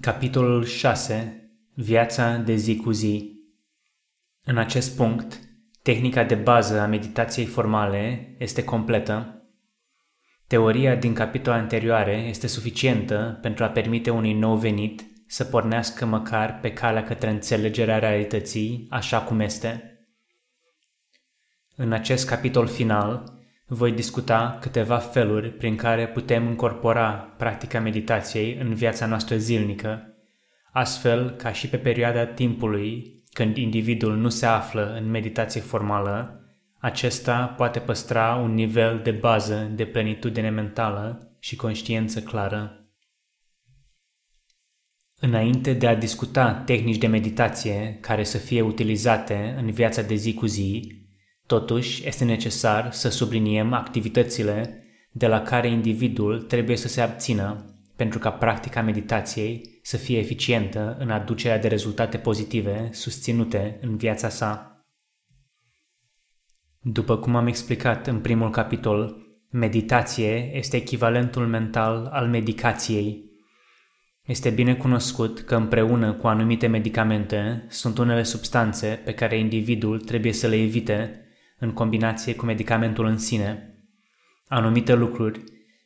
Capitolul 6. Viața de zi cu zi În acest punct, tehnica de bază a meditației formale este completă. Teoria din capitolul anterioare este suficientă pentru a permite unui nou venit să pornească măcar pe calea către înțelegerea realității așa cum este. În acest capitol final, voi discuta câteva feluri prin care putem incorpora practica meditației în viața noastră zilnică, astfel ca și pe perioada timpului când individul nu se află în meditație formală, acesta poate păstra un nivel de bază de plenitudine mentală și conștiință clară. Înainte de a discuta tehnici de meditație care să fie utilizate în viața de zi cu zi, Totuși, este necesar să subliniem activitățile de la care individul trebuie să se abțină pentru ca practica meditației să fie eficientă în aducerea de rezultate pozitive susținute în viața sa. După cum am explicat în primul capitol, meditație este echivalentul mental al medicației. Este bine cunoscut că împreună cu anumite medicamente sunt unele substanțe pe care individul trebuie să le evite în combinație cu medicamentul în sine. Anumite lucruri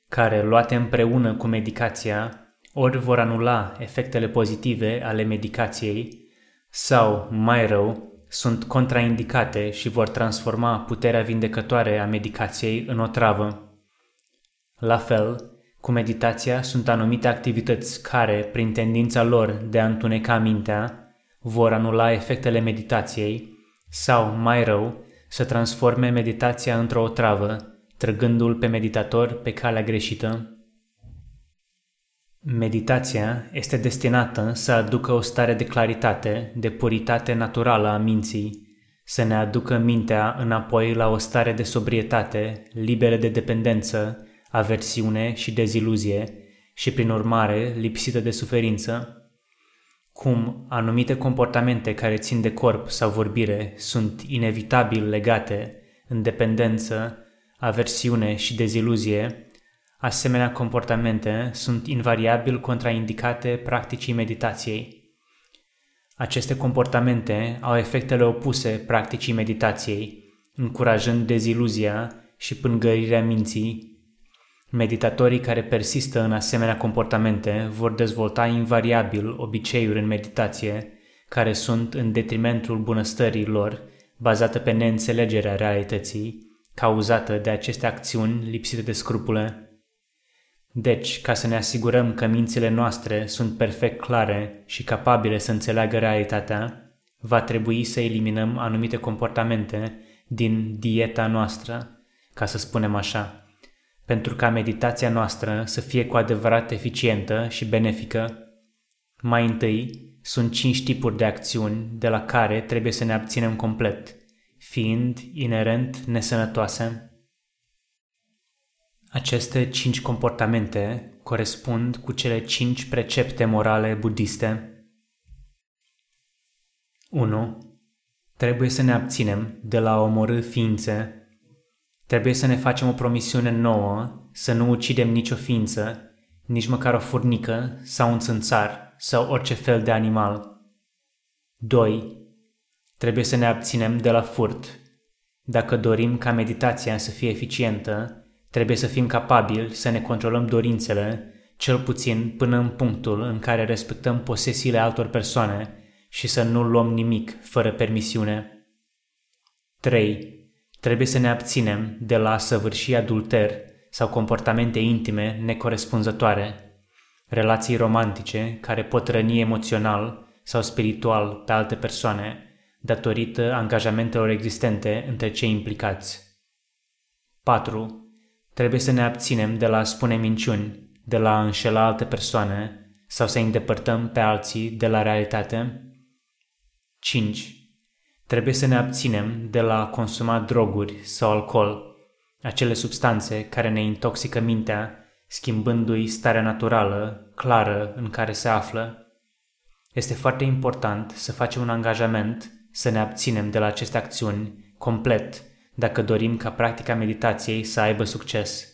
care, luate împreună cu medicația, ori vor anula efectele pozitive ale medicației, sau, mai rău, sunt contraindicate și vor transforma puterea vindecătoare a medicației în o travă. La fel, cu meditația sunt anumite activități care, prin tendința lor de a întuneca mintea, vor anula efectele meditației sau, mai rău, să transforme meditația într-o otravă, trăgându-l pe meditator pe calea greșită. Meditația este destinată să aducă o stare de claritate, de puritate naturală a minții, să ne aducă mintea înapoi la o stare de sobrietate, liberă de dependență, aversiune și deziluzie și, prin urmare, lipsită de suferință cum anumite comportamente care țin de corp sau vorbire sunt inevitabil legate în dependență, aversiune și deziluzie, asemenea comportamente sunt invariabil contraindicate practicii meditației. Aceste comportamente au efectele opuse practicii meditației, încurajând deziluzia și pângărirea minții Meditatorii care persistă în asemenea comportamente vor dezvolta invariabil obiceiuri în meditație care sunt în detrimentul bunăstării lor, bazată pe neînțelegerea realității, cauzată de aceste acțiuni lipsite de scrupule. Deci, ca să ne asigurăm că mințile noastre sunt perfect clare și capabile să înțeleagă realitatea, va trebui să eliminăm anumite comportamente din dieta noastră, ca să spunem așa pentru ca meditația noastră să fie cu adevărat eficientă și benefică, mai întâi sunt cinci tipuri de acțiuni de la care trebuie să ne abținem complet, fiind inerent nesănătoase. Aceste cinci comportamente corespund cu cele cinci precepte morale budiste. 1. Trebuie să ne abținem de la a omorâ ființe Trebuie să ne facem o promisiune nouă, să nu ucidem nicio ființă, nici măcar o furnică sau un țânțar sau orice fel de animal. 2. Trebuie să ne abținem de la furt. Dacă dorim ca meditația să fie eficientă, trebuie să fim capabili să ne controlăm dorințele, cel puțin până în punctul în care respectăm posesiile altor persoane și să nu luăm nimic fără permisiune. 3. Trebuie să ne abținem de la a săvârși adulter sau comportamente intime necorespunzătoare, relații romantice care pot răni emoțional sau spiritual pe alte persoane datorită angajamentelor existente între cei implicați. 4. Trebuie să ne abținem de la a spune minciuni, de la a înșela alte persoane sau să îndepărtăm pe alții de la realitate. 5. Trebuie să ne abținem de la a consuma droguri sau alcool, acele substanțe care ne intoxică mintea, schimbându-i starea naturală, clară în care se află. Este foarte important să facem un angajament să ne abținem de la aceste acțiuni complet dacă dorim ca practica meditației să aibă succes,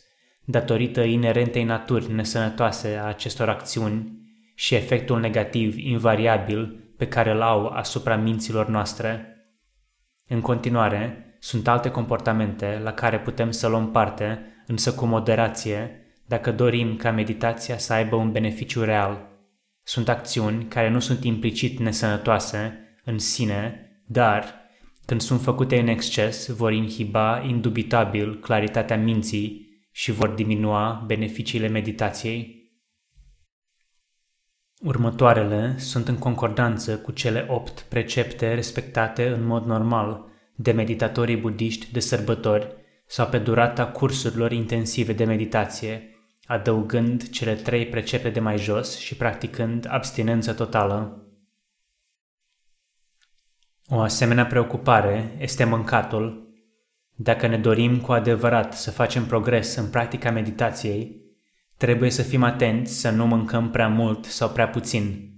datorită inerentei naturi nesănătoase a acestor acțiuni și efectul negativ invariabil pe care îl au asupra minților noastre. În continuare, sunt alte comportamente la care putem să luăm parte, însă cu moderație, dacă dorim ca meditația să aibă un beneficiu real. Sunt acțiuni care nu sunt implicit nesănătoase în sine, dar, când sunt făcute în exces, vor inhiba indubitabil claritatea minții și vor diminua beneficiile meditației. Următoarele sunt în concordanță cu cele opt precepte respectate în mod normal de meditatorii budiști de sărbători sau pe durata cursurilor intensive de meditație, adăugând cele trei precepte de mai jos și practicând abstinență totală. O asemenea preocupare este mâncatul. Dacă ne dorim cu adevărat să facem progres în practica meditației, trebuie să fim atenți să nu mâncăm prea mult sau prea puțin.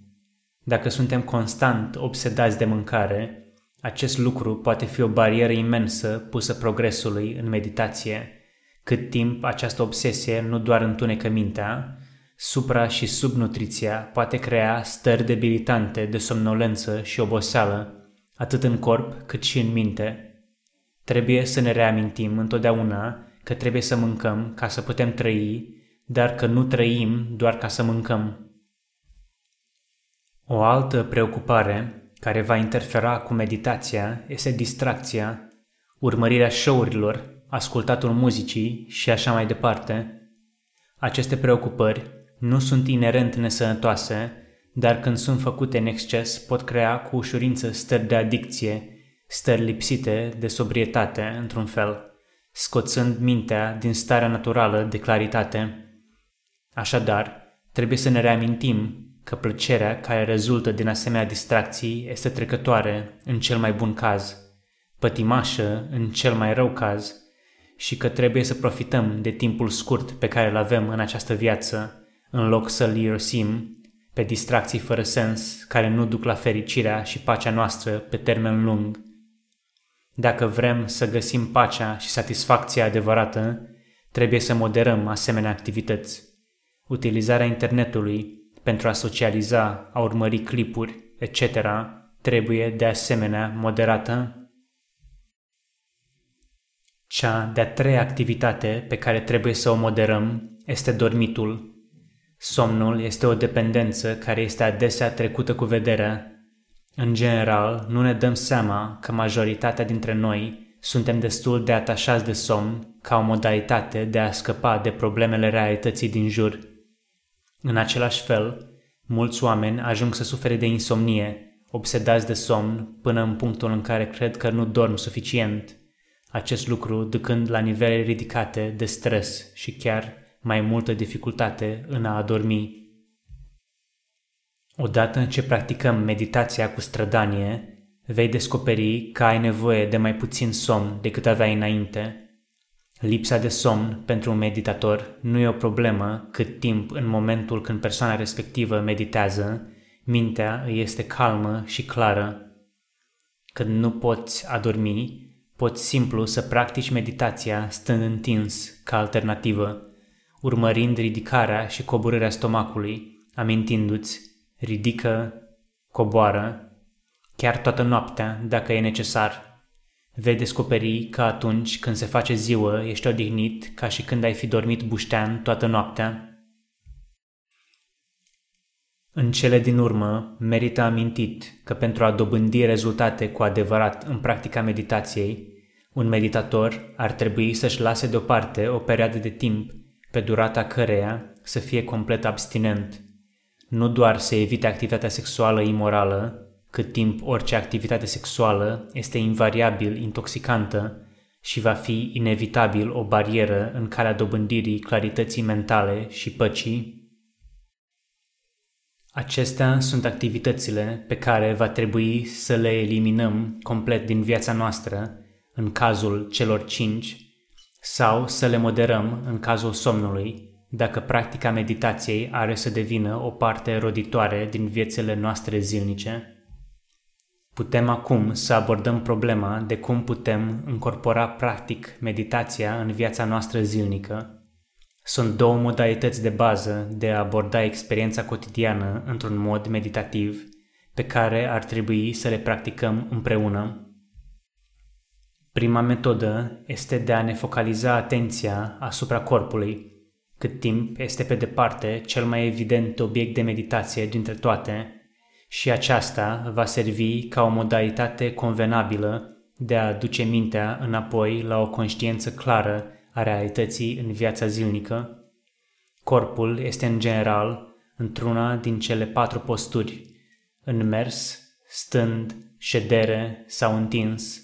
Dacă suntem constant obsedați de mâncare, acest lucru poate fi o barieră imensă pusă progresului în meditație, cât timp această obsesie nu doar întunecă mintea, supra- și subnutriția poate crea stări debilitante de somnolență și oboseală, atât în corp cât și în minte. Trebuie să ne reamintim întotdeauna că trebuie să mâncăm ca să putem trăi, dar că nu trăim doar ca să mâncăm. O altă preocupare care va interfera cu meditația este distracția, urmărirea show-urilor, ascultatul muzicii și așa mai departe. Aceste preocupări nu sunt inerent nesănătoase, dar când sunt făcute în exces pot crea cu ușurință stări de adicție, stări lipsite de sobrietate, într-un fel, scoțând mintea din starea naturală de claritate. Așadar, trebuie să ne reamintim că plăcerea care rezultă din asemenea distracții este trecătoare în cel mai bun caz, pătimașă în cel mai rău caz și că trebuie să profităm de timpul scurt pe care îl avem în această viață, în loc să-l irosim pe distracții fără sens care nu duc la fericirea și pacea noastră pe termen lung. Dacă vrem să găsim pacea și satisfacția adevărată, trebuie să moderăm asemenea activități. Utilizarea internetului pentru a socializa, a urmări clipuri, etc., trebuie de asemenea moderată. Cea de-a treia activitate pe care trebuie să o moderăm este dormitul. Somnul este o dependență care este adesea trecută cu vederea. În general, nu ne dăm seama că majoritatea dintre noi suntem destul de atașați de somn ca o modalitate de a scăpa de problemele realității din jur. În același fel, mulți oameni ajung să sufere de insomnie, obsedați de somn până în punctul în care cred că nu dorm suficient, acest lucru ducând la nivele ridicate de stres și chiar mai multă dificultate în a adormi. Odată ce practicăm meditația cu strădanie, vei descoperi că ai nevoie de mai puțin somn decât aveai înainte Lipsa de somn pentru un meditator nu e o problemă cât timp în momentul când persoana respectivă meditează, mintea îi este calmă și clară. Când nu poți adormi, poți simplu să practici meditația stând întins ca alternativă, urmărind ridicarea și coborârea stomacului, amintindu-ți, ridică, coboară, chiar toată noaptea dacă e necesar. Vei descoperi că atunci când se face ziua ești odihnit ca și când ai fi dormit buștean toată noaptea. În cele din urmă, merită amintit că pentru a dobândi rezultate cu adevărat în practica meditației, un meditator ar trebui să-și lase deoparte o perioadă de timp pe durata căreia să fie complet abstinent, nu doar să evite activitatea sexuală imorală, cât timp orice activitate sexuală este invariabil intoxicantă și va fi inevitabil o barieră în calea dobândirii clarității mentale și păcii, Acestea sunt activitățile pe care va trebui să le eliminăm complet din viața noastră în cazul celor cinci sau să le moderăm în cazul somnului dacă practica meditației are să devină o parte roditoare din viețile noastre zilnice. Putem acum să abordăm problema de cum putem încorpora practic meditația în viața noastră zilnică. Sunt două modalități de bază de a aborda experiența cotidiană într-un mod meditativ pe care ar trebui să le practicăm împreună. Prima metodă este de a ne focaliza atenția asupra corpului, cât timp este pe departe cel mai evident obiect de meditație dintre toate și aceasta va servi ca o modalitate convenabilă de a duce mintea înapoi la o conștiință clară a realității în viața zilnică. Corpul este în general într-una din cele patru posturi, în mers, stând, ședere sau întins.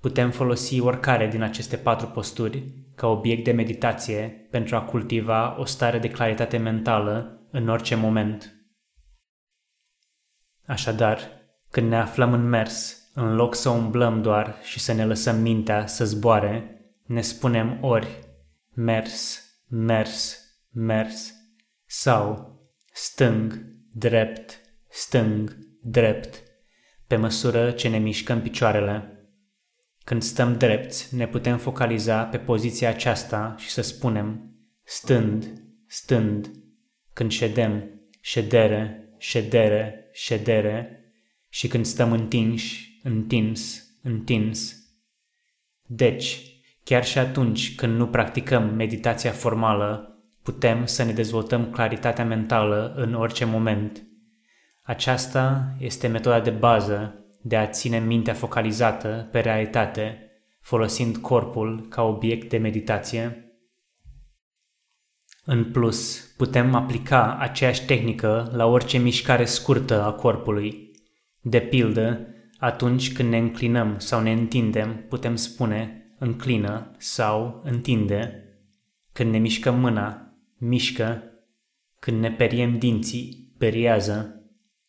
Putem folosi oricare din aceste patru posturi ca obiect de meditație pentru a cultiva o stare de claritate mentală în orice moment. Așadar, când ne aflăm în mers, în loc să umblăm doar și să ne lăsăm mintea să zboare, ne spunem ori mers, mers, mers sau stâng, drept, stâng, drept, pe măsură ce ne mișcăm picioarele. Când stăm drepți, ne putem focaliza pe poziția aceasta și să spunem stând, stând. Când ședem, ședere, ședere, ședere și când stăm întinși, întins, întins. Deci, chiar și atunci când nu practicăm meditația formală, putem să ne dezvoltăm claritatea mentală în orice moment. Aceasta este metoda de bază de a ține mintea focalizată pe realitate, folosind corpul ca obiect de meditație. În plus, putem aplica aceeași tehnică la orice mișcare scurtă a corpului. De pildă, atunci când ne înclinăm sau ne întindem, putem spune înclină sau întinde. Când ne mișcăm mâna, mișcă. Când ne periem dinții, periază.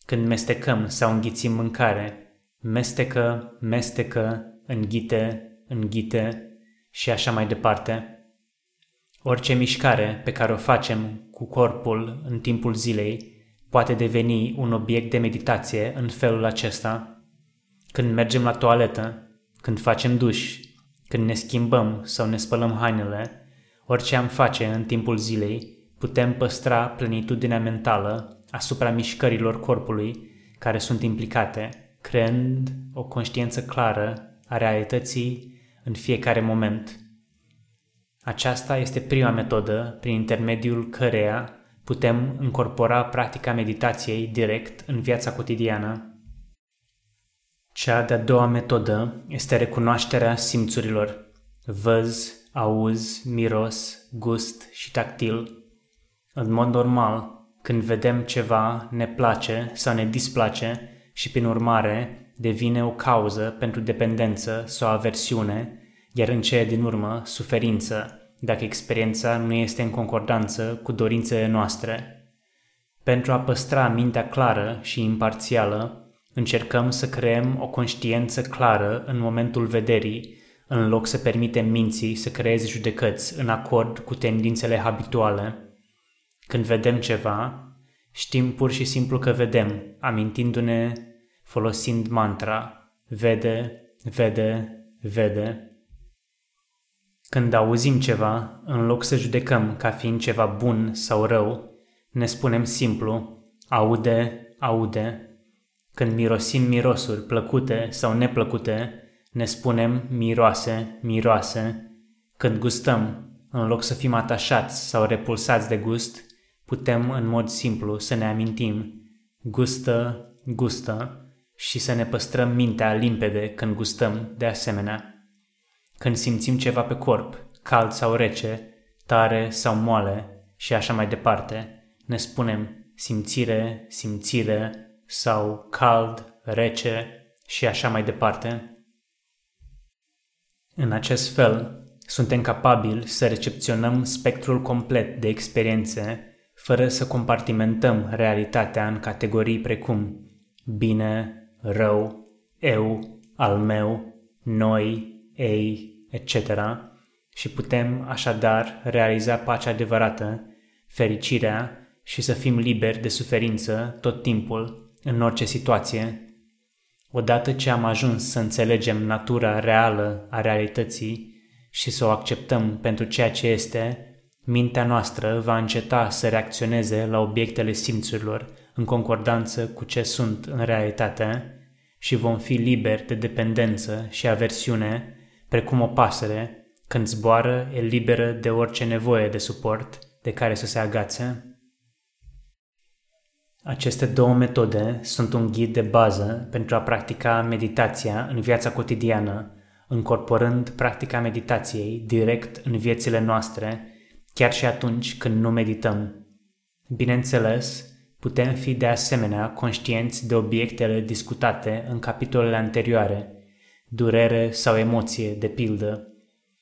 Când mestecăm sau înghițim mâncare, mestecă, mestecă, înghite, înghite și așa mai departe. Orice mișcare pe care o facem cu corpul în timpul zilei poate deveni un obiect de meditație în felul acesta. Când mergem la toaletă, când facem duș, când ne schimbăm sau ne spălăm hainele, orice am face în timpul zilei, putem păstra plenitudinea mentală asupra mișcărilor corpului care sunt implicate, creând o conștiință clară a realității în fiecare moment. Aceasta este prima metodă prin intermediul căreia putem încorpora practica meditației direct în viața cotidiană cea de-a doua metodă este recunoașterea simțurilor. Văz, auz, miros, gust și tactil. În mod normal, când vedem ceva ne place sau ne displace și prin urmare devine o cauză pentru dependență sau aversiune, iar în cele din urmă suferință, dacă experiența nu este în concordanță cu dorințele noastre. Pentru a păstra mintea clară și imparțială, Încercăm să creăm o conștiință clară în momentul vederii, în loc să permitem minții să creeze judecăți în acord cu tendințele habituale. Când vedem ceva, știm pur și simplu că vedem, amintindu-ne folosind mantra vede, vede, vede. Când auzim ceva, în loc să judecăm ca fiind ceva bun sau rău, ne spunem simplu aude, aude, când mirosim mirosuri plăcute sau neplăcute, ne spunem miroase, miroase. Când gustăm, în loc să fim atașați sau repulsați de gust, putem în mod simplu să ne amintim gustă, gustă și să ne păstrăm mintea limpede când gustăm de asemenea. Când simțim ceva pe corp, cald sau rece, tare sau moale și așa mai departe, ne spunem simțire, simțire, sau cald, rece și așa mai departe. În acest fel, suntem capabili să recepționăm spectrul complet de experiențe fără să compartimentăm realitatea în categorii precum bine, rău, eu, al meu, noi, ei, etc. și putem așadar realiza pacea adevărată, fericirea și să fim liberi de suferință tot timpul în orice situație, odată ce am ajuns să înțelegem natura reală a realității și să o acceptăm pentru ceea ce este, mintea noastră va înceta să reacționeze la obiectele simțurilor în concordanță cu ce sunt în realitate și vom fi liberi de dependență și aversiune, precum o pasăre, când zboară, e liberă de orice nevoie de suport de care să se agațe. Aceste două metode sunt un ghid de bază pentru a practica meditația în viața cotidiană, încorporând practica meditației direct în viețile noastre, chiar și atunci când nu medităm. Bineînțeles, putem fi de asemenea conștienți de obiectele discutate în capitolele anterioare, durere sau emoție, de pildă,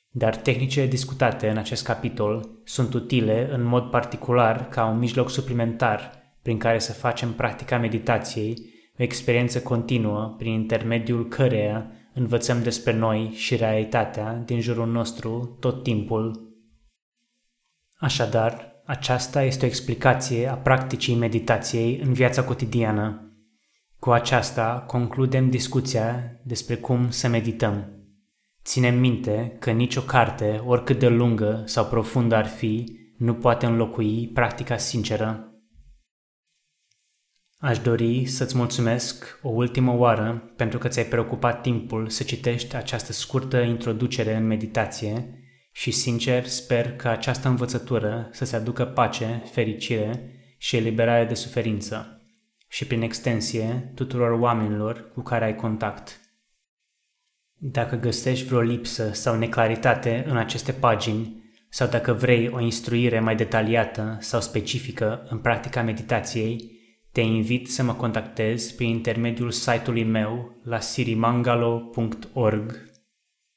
dar tehnicile discutate în acest capitol sunt utile în mod particular ca un mijloc suplimentar prin care să facem practica meditației, o experiență continuă prin intermediul căreia învățăm despre noi și realitatea din jurul nostru tot timpul. Așadar, aceasta este o explicație a practicii meditației în viața cotidiană. Cu aceasta concludem discuția despre cum să medităm. Ținem minte că nicio carte, oricât de lungă sau profundă ar fi, nu poate înlocui practica sinceră Aș dori să-ți mulțumesc o ultimă oară pentru că ți-ai preocupat timpul să citești această scurtă introducere în meditație și sincer sper că această învățătură să-ți aducă pace, fericire și eliberare de suferință și prin extensie tuturor oamenilor cu care ai contact. Dacă găsești vreo lipsă sau neclaritate în aceste pagini sau dacă vrei o instruire mai detaliată sau specifică în practica meditației, te invit să mă contactezi prin intermediul site-ului meu la sirimangalo.org